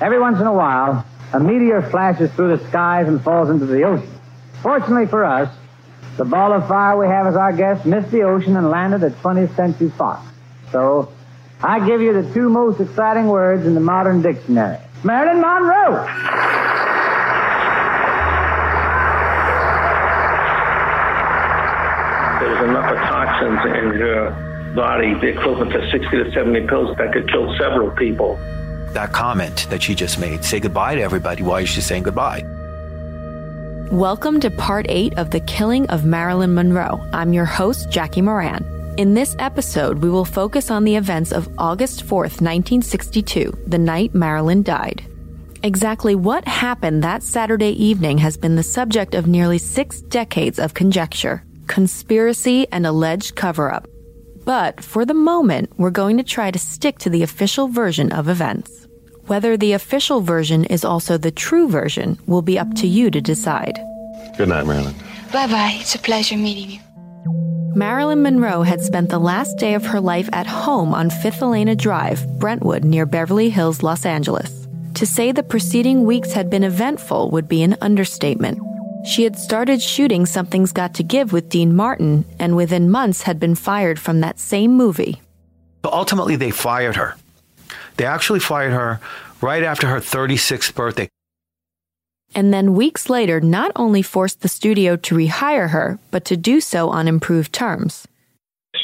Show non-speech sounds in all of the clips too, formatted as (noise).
Every once in a while, a meteor flashes through the skies and falls into the ocean. Fortunately for us, the ball of fire we have as our guest missed the ocean and landed at 20th Century Fox. So, I give you the two most exciting words in the modern dictionary. Marilyn Monroe! There's enough of toxins in her body, the equivalent to 60 to 70 pills that could kill several people. That comment that she just made, say goodbye to everybody. Why is she saying goodbye? Welcome to part eight of The Killing of Marilyn Monroe. I'm your host, Jackie Moran. In this episode, we will focus on the events of August 4th, 1962, the night Marilyn died. Exactly what happened that Saturday evening has been the subject of nearly six decades of conjecture, conspiracy, and alleged cover up. But for the moment, we're going to try to stick to the official version of events. Whether the official version is also the true version will be up to you to decide. Good night, Marilyn. Bye bye. It's a pleasure meeting you. Marilyn Monroe had spent the last day of her life at home on Fifth Helena Drive, Brentwood, near Beverly Hills, Los Angeles. To say the preceding weeks had been eventful would be an understatement. She had started shooting Something's Got to Give with Dean Martin, and within months had been fired from that same movie. But ultimately, they fired her. They actually fired her right after her 36th birthday. And then weeks later, not only forced the studio to rehire her, but to do so on improved terms.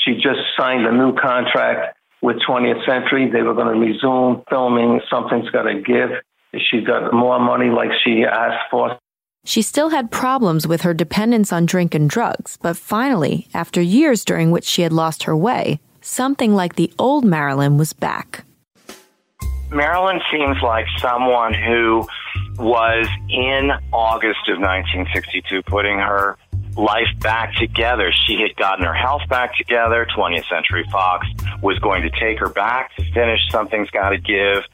She just signed a new contract with 20th Century. They were going to resume filming Something's Got to Give. She got more money like she asked for. She still had problems with her dependence on drink and drugs, but finally, after years during which she had lost her way, something like the old Marilyn was back. Marilyn seems like someone who was in August of 1962 putting her life back together. She had gotten her health back together. 20th Century Fox was going to take her back to finish Something's Gotta Give.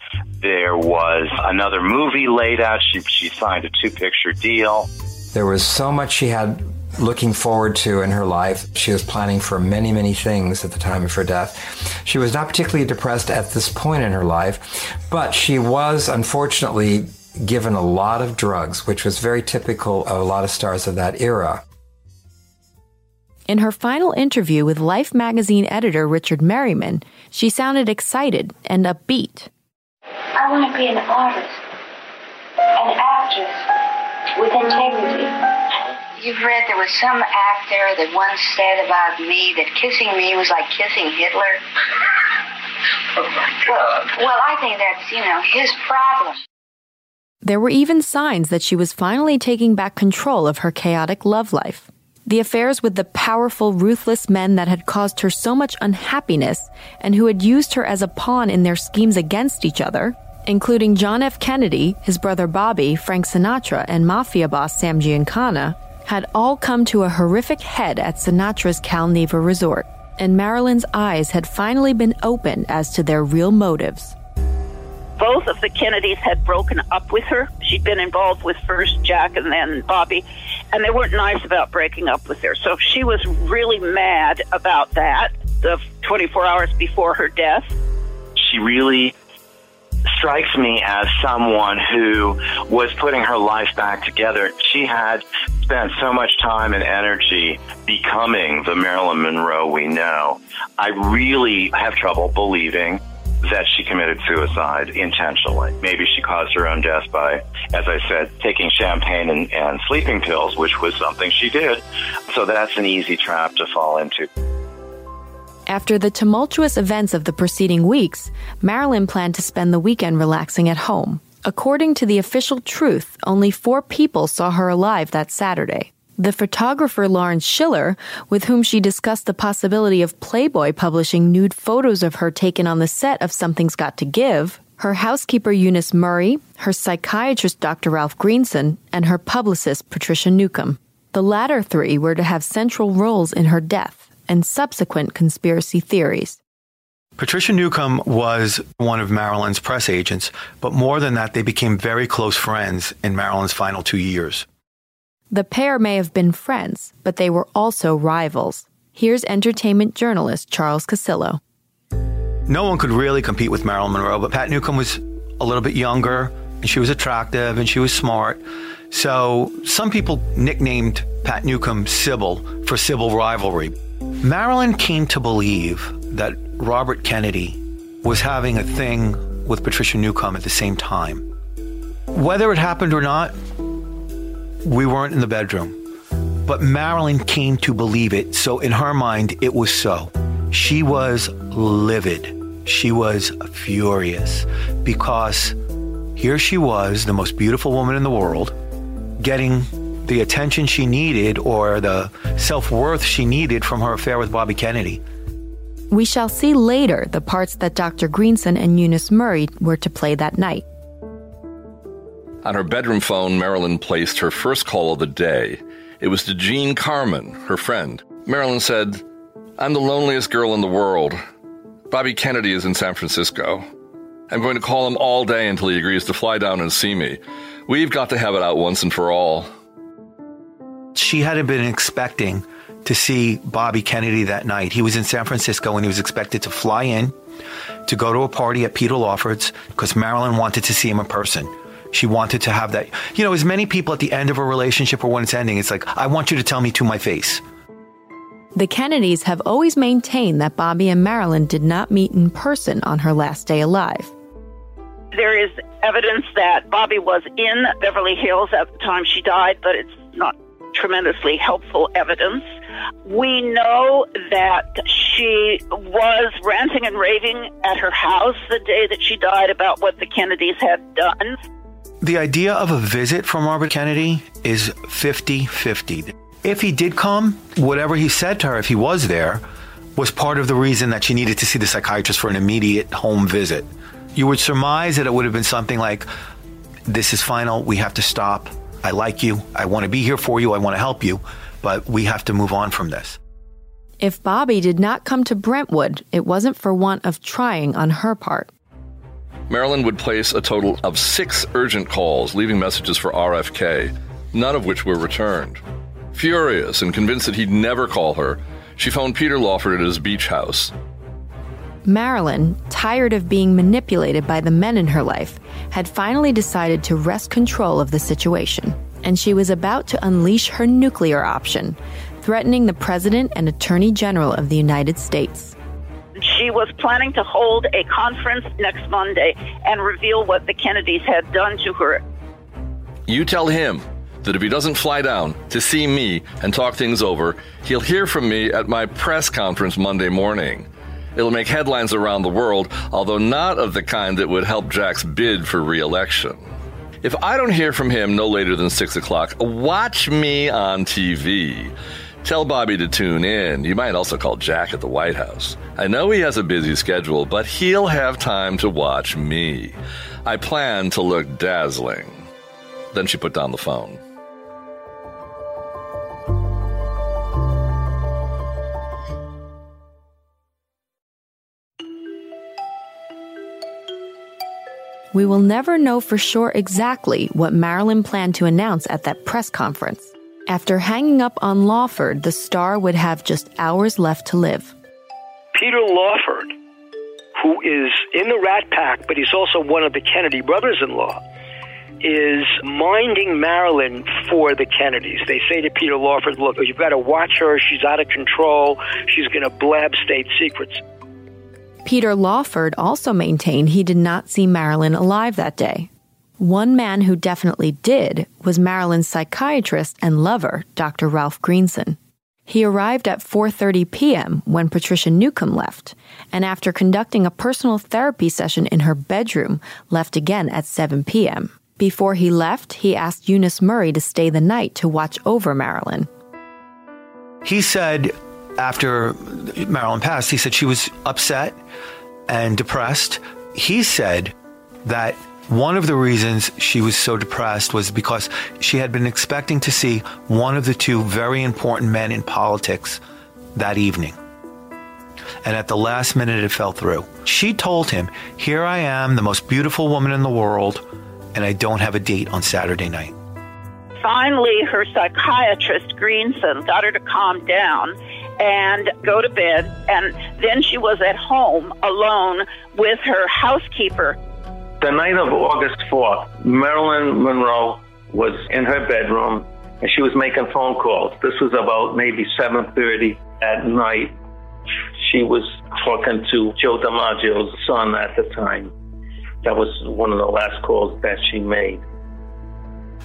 There was another movie laid out. She, she signed a two picture deal. There was so much she had looking forward to in her life. She was planning for many, many things at the time of her death. She was not particularly depressed at this point in her life, but she was unfortunately given a lot of drugs, which was very typical of a lot of stars of that era. In her final interview with Life magazine editor Richard Merriman, she sounded excited and upbeat. I want to be an artist, an actress with integrity. You've read there was some actor that once said about me that kissing me was like kissing Hitler. Oh my God. Well, well, I think that's, you know, his problem. There were even signs that she was finally taking back control of her chaotic love life. The affairs with the powerful, ruthless men that had caused her so much unhappiness and who had used her as a pawn in their schemes against each other, including John F. Kennedy, his brother Bobby, Frank Sinatra, and mafia boss Sam Giancana, had all come to a horrific head at Sinatra's Cal Neva resort, and Marilyn's eyes had finally been opened as to their real motives. Both of the Kennedys had broken up with her. She'd been involved with first Jack and then Bobby, and they weren't nice about breaking up with her. So she was really mad about that the 24 hours before her death. She really strikes me as someone who was putting her life back together. She had spent so much time and energy becoming the Marilyn Monroe we know. I really have trouble believing that she committed suicide intentionally. Maybe she caused her own death by, as I said, taking champagne and, and sleeping pills, which was something she did. So that's an easy trap to fall into. After the tumultuous events of the preceding weeks, Marilyn planned to spend the weekend relaxing at home. According to the official truth, only four people saw her alive that Saturday. The photographer Lawrence Schiller, with whom she discussed the possibility of Playboy publishing nude photos of her taken on the set of Something's Got to Give, her housekeeper Eunice Murray, her psychiatrist Dr. Ralph Greenson, and her publicist Patricia Newcomb. The latter three were to have central roles in her death and subsequent conspiracy theories. Patricia Newcomb was one of Marilyn's press agents, but more than that, they became very close friends in Marilyn's final two years. The pair may have been friends, but they were also rivals. Here's entertainment journalist Charles Casillo. No one could really compete with Marilyn Monroe, but Pat Newcomb was a little bit younger, and she was attractive, and she was smart. So some people nicknamed Pat Newcomb Sybil for Sybil rivalry. Marilyn came to believe that Robert Kennedy was having a thing with Patricia Newcomb at the same time. Whether it happened or not, we weren't in the bedroom. But Marilyn came to believe it, so in her mind, it was so. She was livid. She was furious because here she was, the most beautiful woman in the world, getting the attention she needed or the self worth she needed from her affair with Bobby Kennedy. We shall see later the parts that Dr. Greenson and Eunice Murray were to play that night. On her bedroom phone, Marilyn placed her first call of the day. It was to Jean Carmen, her friend. Marilyn said, I'm the loneliest girl in the world. Bobby Kennedy is in San Francisco. I'm going to call him all day until he agrees to fly down and see me. We've got to have it out once and for all. She hadn't been expecting to see Bobby Kennedy that night. He was in San Francisco and he was expected to fly in to go to a party at Peter Lawford's because Marilyn wanted to see him in person. She wanted to have that. You know, as many people at the end of a relationship or when it's ending, it's like, I want you to tell me to my face. The Kennedys have always maintained that Bobby and Marilyn did not meet in person on her last day alive. There is evidence that Bobby was in Beverly Hills at the time she died, but it's not tremendously helpful evidence. We know that she was ranting and raving at her house the day that she died about what the Kennedys had done. The idea of a visit from Robert Kennedy is 50 50. If he did come, whatever he said to her, if he was there, was part of the reason that she needed to see the psychiatrist for an immediate home visit. You would surmise that it would have been something like, This is final, we have to stop. I like you, I want to be here for you, I want to help you, but we have to move on from this. If Bobby did not come to Brentwood, it wasn't for want of trying on her part. Marilyn would place a total of six urgent calls, leaving messages for RFK, none of which were returned. Furious and convinced that he'd never call her, she phoned Peter Lawford at his beach house. Marilyn, tired of being manipulated by the men in her life, had finally decided to wrest control of the situation, and she was about to unleash her nuclear option, threatening the President and Attorney General of the United States. She was planning to hold a conference next Monday and reveal what the Kennedys had done to her. You tell him that if he doesn't fly down to see me and talk things over, he'll hear from me at my press conference Monday morning. It'll make headlines around the world, although not of the kind that would help Jack's bid for re election. If I don't hear from him no later than 6 o'clock, watch me on TV. Tell Bobby to tune in. You might also call Jack at the White House. I know he has a busy schedule, but he'll have time to watch me. I plan to look dazzling. Then she put down the phone. We will never know for sure exactly what Marilyn planned to announce at that press conference. After hanging up on Lawford, the star would have just hours left to live. Peter Lawford, who is in the Rat Pack, but he's also one of the Kennedy brothers in law, is minding Marilyn for the Kennedys. They say to Peter Lawford, look, you've got to watch her. She's out of control. She's going to blab state secrets. Peter Lawford also maintained he did not see Marilyn alive that day. One man who definitely did was Marilyn's psychiatrist and lover, Dr. Ralph Greenson. He arrived at 4:30 p.m. when Patricia Newcomb left, and after conducting a personal therapy session in her bedroom, left again at 7 p.m. Before he left, he asked Eunice Murray to stay the night to watch over Marilyn. He said after Marilyn passed, he said she was upset and depressed. He said that one of the reasons she was so depressed was because she had been expecting to see one of the two very important men in politics that evening. And at the last minute, it fell through. She told him, Here I am, the most beautiful woman in the world, and I don't have a date on Saturday night. Finally, her psychiatrist, Greenson, got her to calm down and go to bed. And then she was at home alone with her housekeeper. The night of August 4th, Marilyn Monroe was in her bedroom and she was making phone calls. This was about maybe 7:30 at night. She was talking to Joe DiMaggio's son at the time. That was one of the last calls that she made.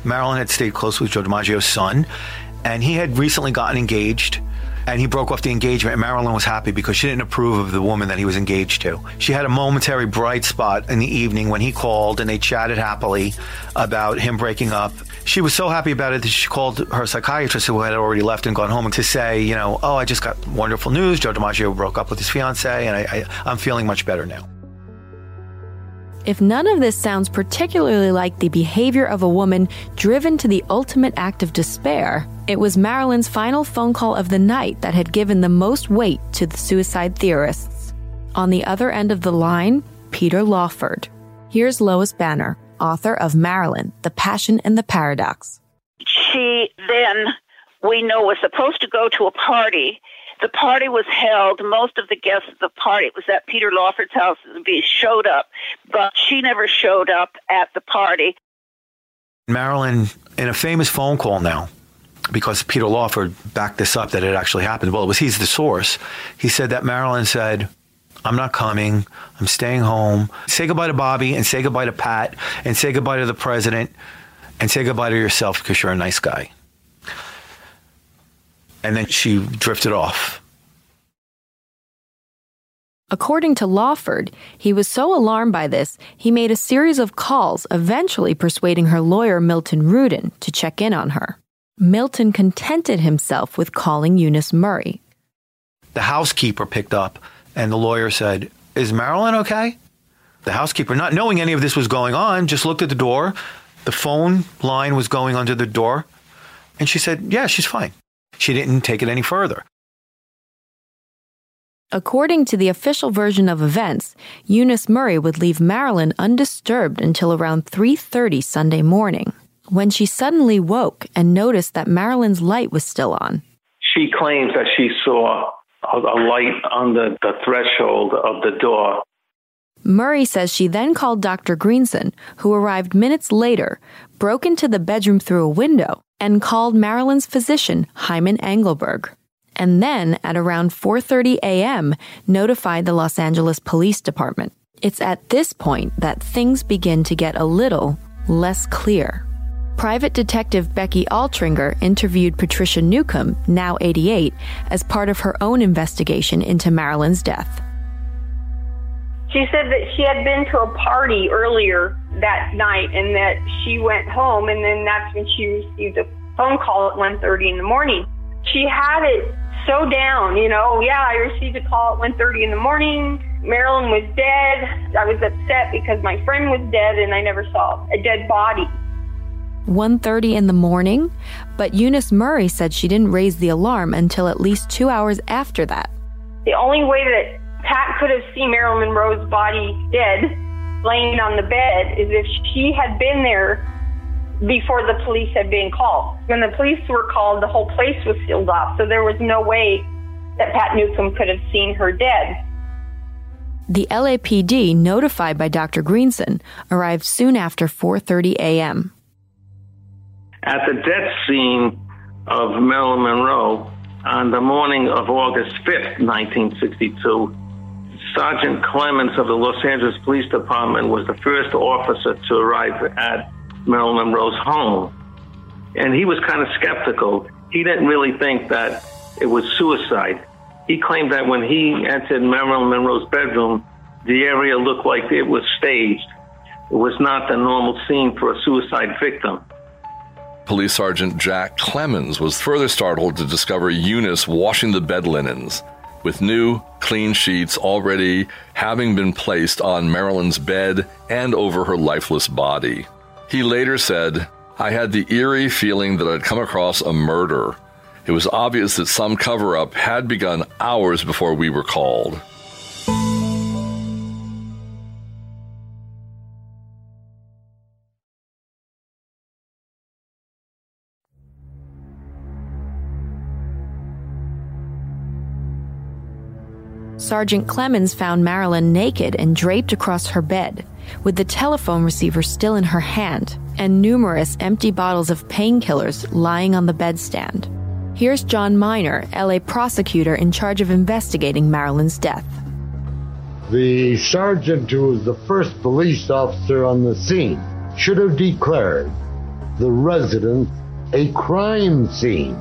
Marilyn had stayed close with Joe DiMaggio's son, and he had recently gotten engaged and he broke off the engagement. And Marilyn was happy because she didn't approve of the woman that he was engaged to. She had a momentary bright spot in the evening when he called and they chatted happily about him breaking up. She was so happy about it that she called her psychiatrist, who had already left and gone home, to say, you know, oh, I just got wonderful news. Joe DiMaggio broke up with his fiance, and I, I, I'm feeling much better now. If none of this sounds particularly like the behavior of a woman driven to the ultimate act of despair, it was Marilyn's final phone call of the night that had given the most weight to the suicide theorists. On the other end of the line, Peter Lawford. Here's Lois Banner, author of Marilyn, The Passion and the Paradox. She then, we know, was supposed to go to a party the party was held. Most of the guests at the party was at Peter Lawford's house. They showed up, but she never showed up at the party. Marilyn, in a famous phone call now, because Peter Lawford backed this up that it actually happened. Well, it was he's the source. He said that Marilyn said, I'm not coming. I'm staying home. Say goodbye to Bobby and say goodbye to Pat and say goodbye to the president and say goodbye to yourself because you're a nice guy and then she drifted off. According to Lawford, he was so alarmed by this, he made a series of calls, eventually persuading her lawyer, Milton Rudin, to check in on her. Milton contented himself with calling Eunice Murray. The housekeeper picked up, and the lawyer said, Is Marilyn okay? The housekeeper, not knowing any of this was going on, just looked at the door. The phone line was going under the door, and she said, Yeah, she's fine. She didn't take it any further. According to the official version of events, Eunice Murray would leave Marilyn undisturbed until around 3:30 Sunday morning, when she suddenly woke and noticed that Marilyn's light was still on. She claims that she saw a, a light on the, the threshold of the door. Murray says she then called Dr. Greenson, who arrived minutes later, broke into the bedroom through a window, and called Marilyn's physician, Hyman Engelberg. And then at around 4:30 a.m., notified the Los Angeles Police Department. It's at this point that things begin to get a little less clear. Private Detective Becky Altringer interviewed Patricia Newcomb, now 88, as part of her own investigation into Marilyn's death. She said that she had been to a party earlier that night and that she went home and then that's when she received a phone call at 1.30 in the morning. She had it so down, you know, yeah, I received a call at 1.30 in the morning. Marilyn was dead. I was upset because my friend was dead and I never saw a dead body. 1:30 in the morning, but Eunice Murray said she didn't raise the alarm until at least 2 hours after that. The only way that Pat could have seen Marilyn Monroe's body dead, laying on the bed, is if she had been there before the police had been called. When the police were called, the whole place was sealed off, so there was no way that Pat Newcomb could have seen her dead. The LAPD, notified by Dr. Greenson, arrived soon after 4:30 a.m. At the death scene of Marilyn Monroe on the morning of August 5th, 1962, Sergeant Clemmons of the Los Angeles Police Department was the first officer to arrive at Marilyn Monroe's home. And he was kind of skeptical. He didn't really think that it was suicide. He claimed that when he entered Marilyn Monroe's bedroom, the area looked like it was staged. It was not the normal scene for a suicide victim. Police Sergeant Jack Clemmons was further startled to discover Eunice washing the bed linens, with new, clean sheets already having been placed on Marilyn's bed and over her lifeless body. He later said, I had the eerie feeling that I'd come across a murder. It was obvious that some cover up had begun hours before we were called. Sergeant Clemmons found Marilyn naked and draped across her bed, with the telephone receiver still in her hand, and numerous empty bottles of painkillers lying on the bedstand. Here's John Miner, LA prosecutor in charge of investigating Marilyn's death. The sergeant who was the first police officer on the scene should have declared the residence a crime scene.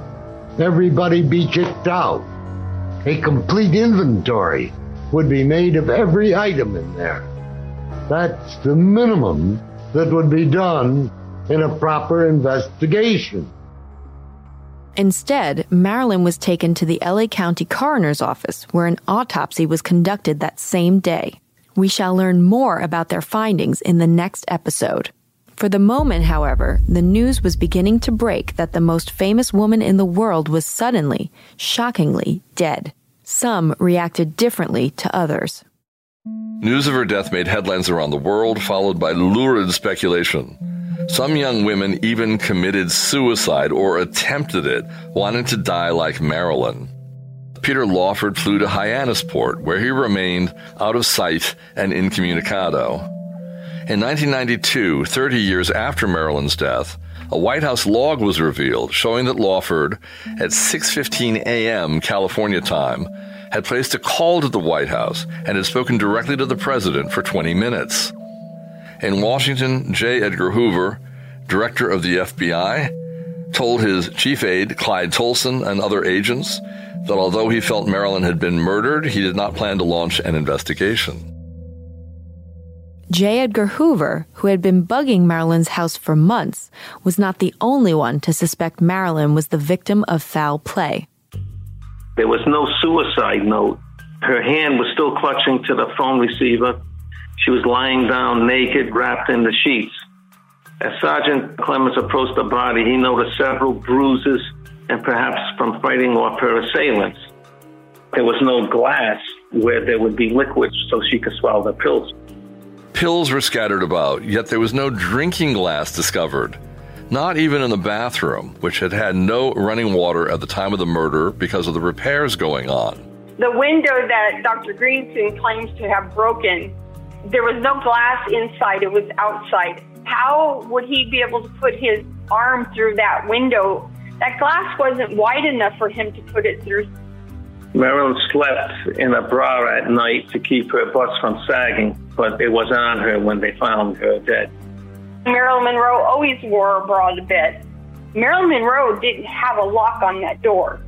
Everybody be kicked out. A complete inventory would be made of every item in there. That's the minimum that would be done in a proper investigation. Instead, Marilyn was taken to the LA County Coroner's Office, where an autopsy was conducted that same day. We shall learn more about their findings in the next episode. For the moment, however, the news was beginning to break that the most famous woman in the world was suddenly, shockingly, dead. Some reacted differently to others. News of her death made headlines around the world, followed by lurid speculation. Some young women even committed suicide or attempted it, wanting to die like Marilyn. Peter Lawford flew to Hyannisport, where he remained out of sight and incommunicado. In 1992, 30 years after Marilyn's death, a White House log was revealed showing that Lawford, at 6:15 a.m. California time, had placed a call to the White House and had spoken directly to the president for 20 minutes. In Washington, J. Edgar Hoover, director of the FBI, told his chief aide, Clyde Tolson, and other agents that although he felt Marilyn had been murdered, he did not plan to launch an investigation. J. Edgar Hoover, who had been bugging Marilyn's house for months, was not the only one to suspect Marilyn was the victim of foul play. There was no suicide note. Her hand was still clutching to the phone receiver she was lying down naked, wrapped in the sheets. As Sergeant Clemmons approached the body, he noticed several bruises and perhaps from fighting off her assailants. There was no glass where there would be liquid so she could swallow the pills. Pills were scattered about, yet there was no drinking glass discovered. Not even in the bathroom, which had had no running water at the time of the murder because of the repairs going on. The window that Dr. Greenson claims to have broken there was no glass inside, it was outside. How would he be able to put his arm through that window? That glass wasn't wide enough for him to put it through. Marilyn slept in a bra at night to keep her butts from sagging, but it wasn't on her when they found her dead. Marilyn Monroe always wore a bra to bed. Marilyn Monroe didn't have a lock on that door.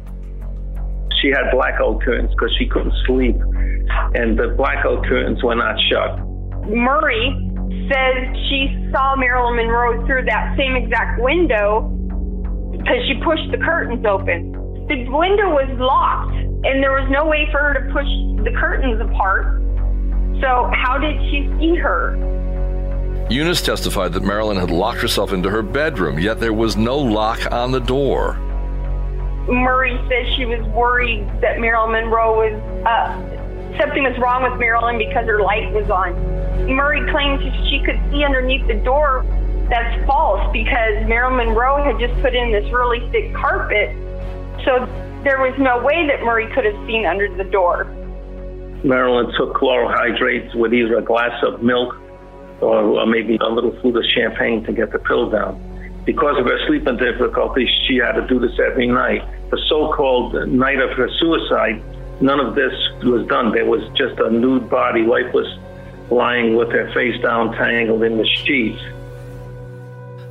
She had blackout curtains because she couldn't sleep, and the blackout curtains were not shut. Murray says she saw Marilyn Monroe through that same exact window because she pushed the curtains open. The window was locked, and there was no way for her to push the curtains apart. So, how did she see her? Eunice testified that Marilyn had locked herself into her bedroom, yet there was no lock on the door. Murray says she was worried that Marilyn Monroe was uh, something was wrong with Marilyn because her light was on. Murray claims she could see underneath the door. That's false because Marilyn Monroe had just put in this really thick carpet. So there was no way that Murray could have seen under the door. Marilyn took chloral hydrates with either a glass of milk or, or maybe a little flute of champagne to get the pill down. Because of her sleeping difficulties, she had to do this every night. The so-called night of her suicide, none of this was done. There was just a nude body, lifeless, lying with her face down, tangled in the sheets.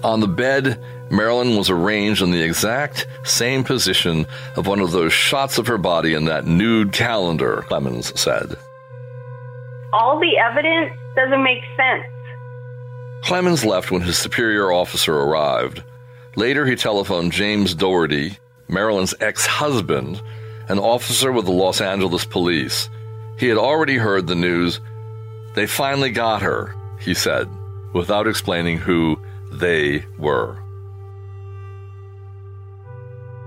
On the bed, Marilyn was arranged in the exact same position of one of those shots of her body in that nude calendar, Clemmons said. All the evidence doesn't make sense. Clemmons left when his superior officer arrived. Later, he telephoned James Dougherty, Marilyn's ex husband, an officer with the Los Angeles police. He had already heard the news. They finally got her, he said, without explaining who they were.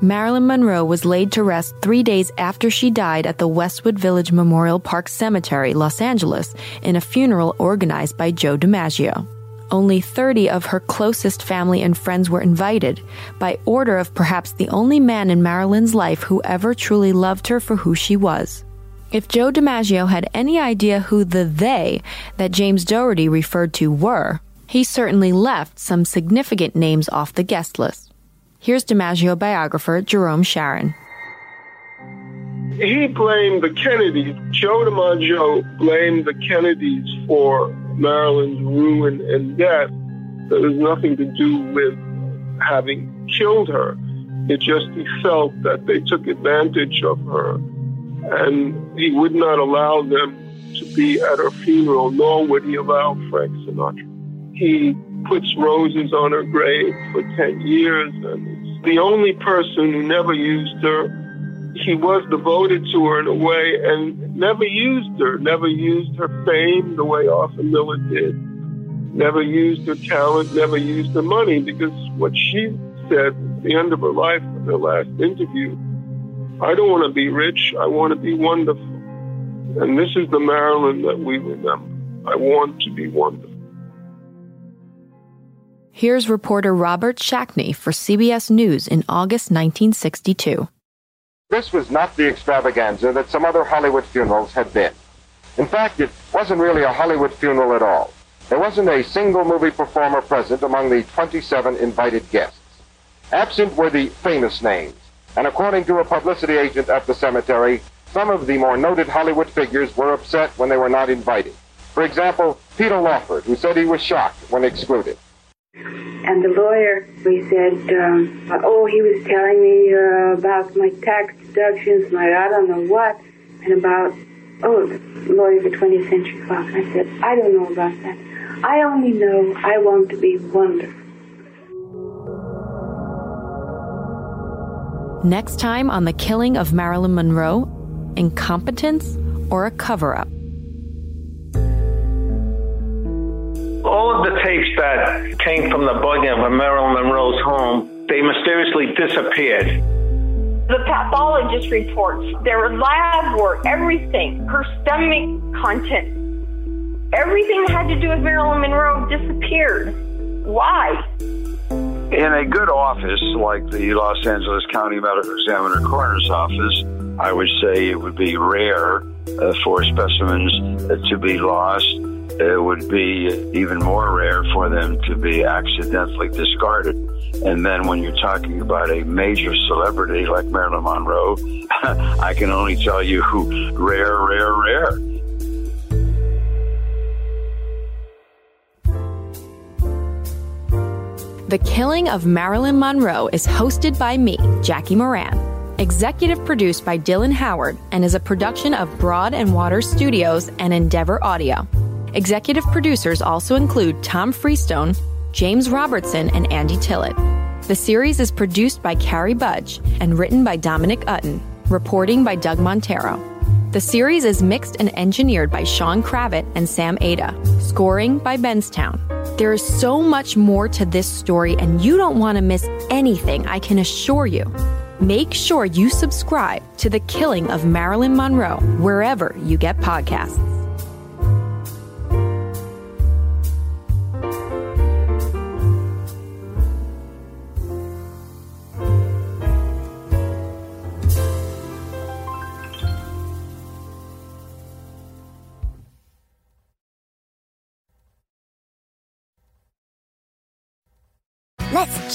Marilyn Monroe was laid to rest three days after she died at the Westwood Village Memorial Park Cemetery, Los Angeles, in a funeral organized by Joe DiMaggio. Only 30 of her closest family and friends were invited, by order of perhaps the only man in Marilyn's life who ever truly loved her for who she was. If Joe DiMaggio had any idea who the they that James Dougherty referred to were, he certainly left some significant names off the guest list. Here's DiMaggio biographer Jerome Charyn. He blamed the Kennedys. Joe DiMaggio blamed the Kennedys for Marilyn's ruin and death. That has nothing to do with having killed her. It just he felt that they took advantage of her, and he would not allow them to be at her funeral, nor would he allow Frank Sinatra. He puts roses on her grave for 10 years and the only person who never used her. He was devoted to her in a way and never used her, never used her fame the way Arthur Miller did, never used her talent, never used her money because what she said at the end of her life in her last interview, I don't want to be rich, I want to be wonderful. And this is the Marilyn that we remember. I want to be wonderful. Here's reporter Robert Schakne for CBS News in August 1962. This was not the extravaganza that some other Hollywood funerals had been. In fact, it wasn't really a Hollywood funeral at all. There wasn't a single movie performer present among the 27 invited guests. Absent were the famous names, and according to a publicity agent at the cemetery, some of the more noted Hollywood figures were upset when they were not invited. For example, Peter Lawford, who said he was shocked when excluded. And the lawyer, we said, um, oh, he was telling me uh, about my tax deductions, my I don't know what, and about, oh, the lawyer for 20th Century Fox. I said, I don't know about that. I only know I want to be wonderful. Next time on the killing of Marilyn Monroe, incompetence or a cover up? All of the tapes that came from the bugging of Marilyn Monroe's home, they mysteriously disappeared. The pathologist reports, their lab work, everything, her stomach content, everything that had to do with Marilyn Monroe disappeared. Why? In a good office like the Los Angeles County Medical Examiner Coroner's Office, I would say it would be rare uh, for specimens uh, to be lost it would be even more rare for them to be accidentally discarded. And then when you're talking about a major celebrity like Marilyn Monroe, (laughs) I can only tell you who (laughs) rare, rare, rare. The Killing of Marilyn Monroe is hosted by me, Jackie Moran. Executive produced by Dylan Howard and is a production of Broad and Water Studios and Endeavor Audio. Executive producers also include Tom Freestone, James Robertson, and Andy Tillett. The series is produced by Carrie Budge and written by Dominic Utton, reporting by Doug Montero. The series is mixed and engineered by Sean Kravitz and Sam Ada, scoring by Benstown. There is so much more to this story, and you don't want to miss anything, I can assure you. Make sure you subscribe to The Killing of Marilyn Monroe wherever you get podcasts.